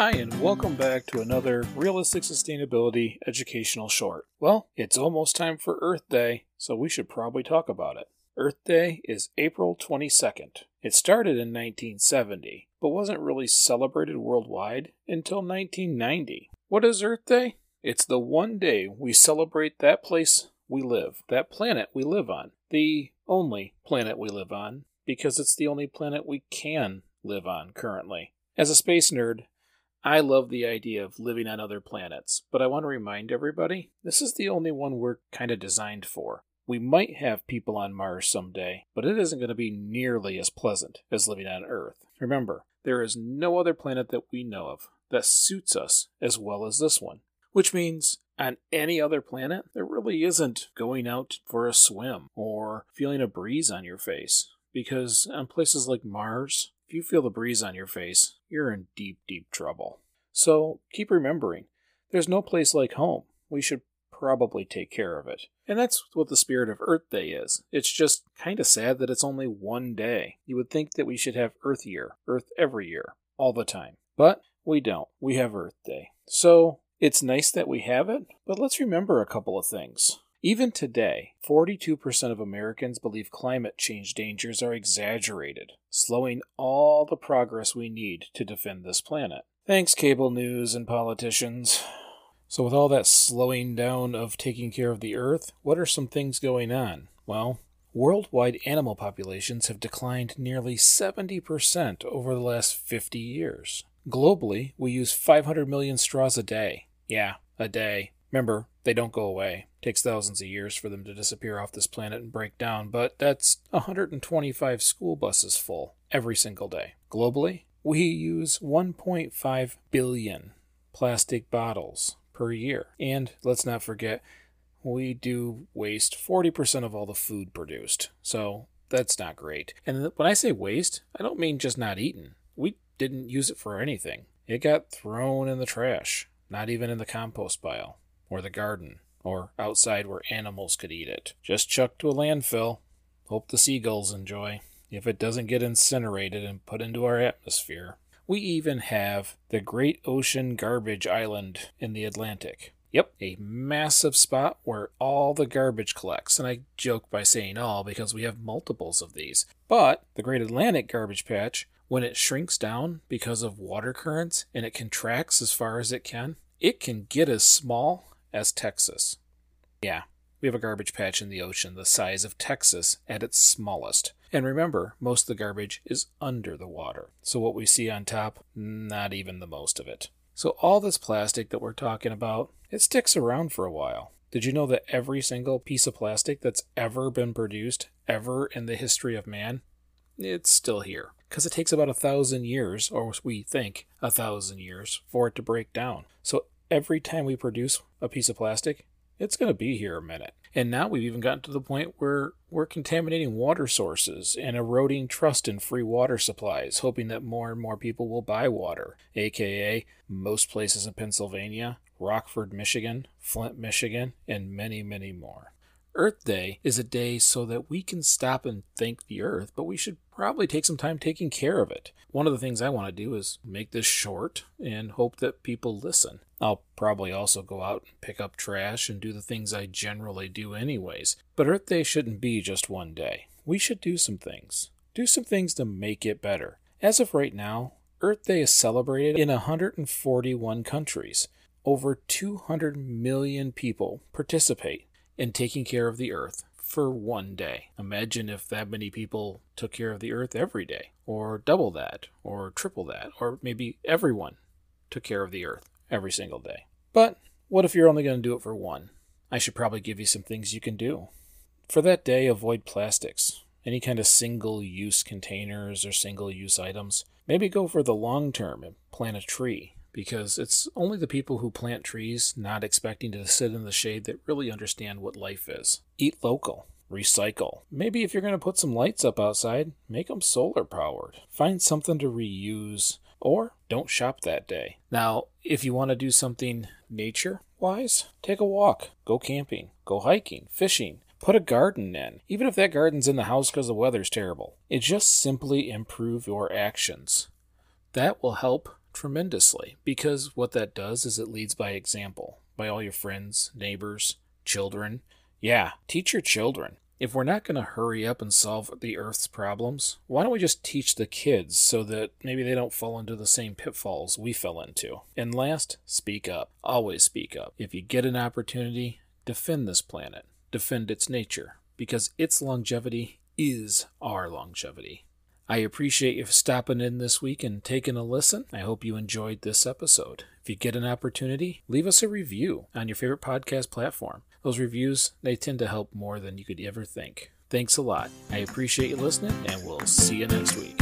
Hi, and welcome back to another Realistic Sustainability Educational Short. Well, it's almost time for Earth Day, so we should probably talk about it. Earth Day is April 22nd. It started in 1970, but wasn't really celebrated worldwide until 1990. What is Earth Day? It's the one day we celebrate that place we live, that planet we live on, the only planet we live on, because it's the only planet we can live on currently. As a space nerd, I love the idea of living on other planets, but I want to remind everybody this is the only one we're kind of designed for. We might have people on Mars someday, but it isn't going to be nearly as pleasant as living on Earth. Remember, there is no other planet that we know of that suits us as well as this one, which means on any other planet, there really isn't going out for a swim or feeling a breeze on your face. Because on places like Mars, if you feel the breeze on your face, you're in deep, deep trouble. So keep remembering, there's no place like home. We should probably take care of it. And that's what the spirit of Earth Day is. It's just kind of sad that it's only one day. You would think that we should have Earth Year, Earth every year, all the time. But we don't. We have Earth Day. So it's nice that we have it, but let's remember a couple of things. Even today, 42% of Americans believe climate change dangers are exaggerated, slowing all the progress we need to defend this planet. Thanks, cable news and politicians. So, with all that slowing down of taking care of the Earth, what are some things going on? Well, worldwide animal populations have declined nearly 70% over the last 50 years. Globally, we use 500 million straws a day. Yeah, a day. Remember, they don't go away. Takes thousands of years for them to disappear off this planet and break down, but that's 125 school buses full every single day. Globally, we use 1.5 billion plastic bottles per year. And let's not forget, we do waste 40% of all the food produced. So that's not great. And when I say waste, I don't mean just not eaten. We didn't use it for anything. It got thrown in the trash, not even in the compost pile or the garden, or outside where animals could eat it. Just chuck to a landfill. Hope the seagulls enjoy. If it doesn't get incinerated and put into our atmosphere. We even have the Great Ocean Garbage Island in the Atlantic. Yep, a massive spot where all the garbage collects. And I joke by saying all because we have multiples of these. But the Great Atlantic Garbage Patch, when it shrinks down because of water currents and it contracts as far as it can, it can get as small as Texas. Yeah, we have a garbage patch in the ocean the size of Texas at its smallest. And remember, most of the garbage is under the water. So what we see on top, not even the most of it. So all this plastic that we're talking about, it sticks around for a while. Did you know that every single piece of plastic that's ever been produced, ever in the history of man, it's still here? Because it takes about a thousand years, or we think a thousand years, for it to break down. So every time we produce a piece of plastic, it's going to be here a minute. And now we've even gotten to the point where we're contaminating water sources and eroding trust in free water supplies, hoping that more and more people will buy water, aka most places in Pennsylvania, Rockford, Michigan, Flint, Michigan, and many, many more. Earth Day is a day so that we can stop and thank the earth, but we should probably take some time taking care of it. One of the things I want to do is make this short and hope that people listen. I'll probably also go out and pick up trash and do the things I generally do, anyways. But Earth Day shouldn't be just one day. We should do some things. Do some things to make it better. As of right now, Earth Day is celebrated in 141 countries. Over 200 million people participate in taking care of the earth for one day. Imagine if that many people took care of the earth every day, or double that, or triple that, or maybe everyone took care of the earth every single day. But what if you're only going to do it for one? I should probably give you some things you can do. For that day, avoid plastics any kind of single use containers or single use items. Maybe go for the long term and plant a tree because it's only the people who plant trees not expecting to sit in the shade that really understand what life is. Eat local. Recycle. Maybe if you're going to put some lights up outside, make them solar powered. Find something to reuse or don't shop that day. Now, if you want to do something nature wise, take a walk, go camping, go hiking, fishing, put a garden in, even if that garden's in the house because the weather's terrible. It just simply improve your actions. That will help tremendously because what that does is it leads by example by all your friends, neighbors, children. Yeah, teach your children. If we're not going to hurry up and solve the Earth's problems, why don't we just teach the kids so that maybe they don't fall into the same pitfalls we fell into? And last, speak up. Always speak up. If you get an opportunity, defend this planet, defend its nature, because its longevity is our longevity. I appreciate you stopping in this week and taking a listen. I hope you enjoyed this episode. If you get an opportunity, leave us a review on your favorite podcast platform. Those reviews, they tend to help more than you could ever think. Thanks a lot. I appreciate you listening, and we'll see you next week.